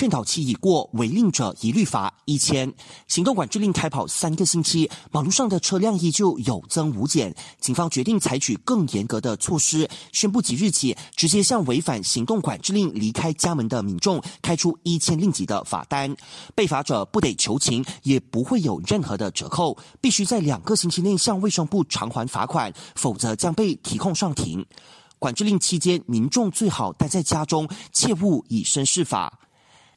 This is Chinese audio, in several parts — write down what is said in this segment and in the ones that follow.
劝导期已过，违令者一律罚一千。行动管制令开跑三个星期，马路上的车辆依旧有增无减。警方决定采取更严格的措施，宣布即日起直接向违反行动管制令离开家门的民众开出一千令吉的罚单。被罚者不得求情，也不会有任何的折扣，必须在两个星期内向卫生部偿还罚款，否则将被提控上庭。管制令期间，民众最好待在家中，切勿以身试法。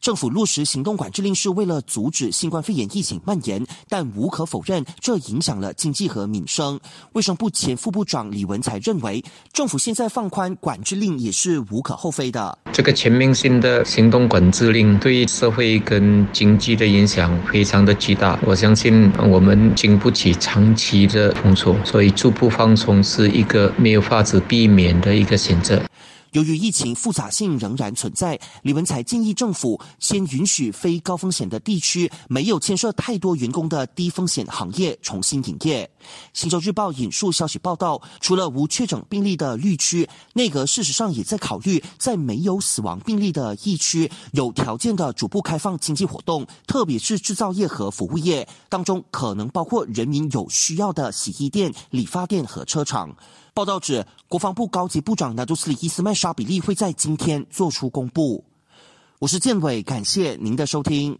政府落实行动管制令是为了阻止新冠肺炎疫情蔓延，但无可否认，这影响了经济和民生。卫生部前副部长李文才认为，政府现在放宽管制令也是无可厚非的。这个全面性的行动管制令对社会跟经济的影响非常的巨大，我相信我们经不起长期的封锁，所以逐步放松是一个没有法子避免的一个选择。由于疫情复杂性仍然存在，李文才建议政府先允许非高风险的地区、没有牵涉太多员工的低风险行业重新营业。新洲日报引述消息报道，除了无确诊病例的绿区，内阁事实上也在考虑在没有死亡病例的疫区，有条件的逐步开放经济活动，特别是制造业和服务业，当中可能包括人民有需要的洗衣店、理发店和车厂。报道指，国防部高级部长纳杜斯里伊斯曼沙比利会在今天做出公布。我是建伟，感谢您的收听。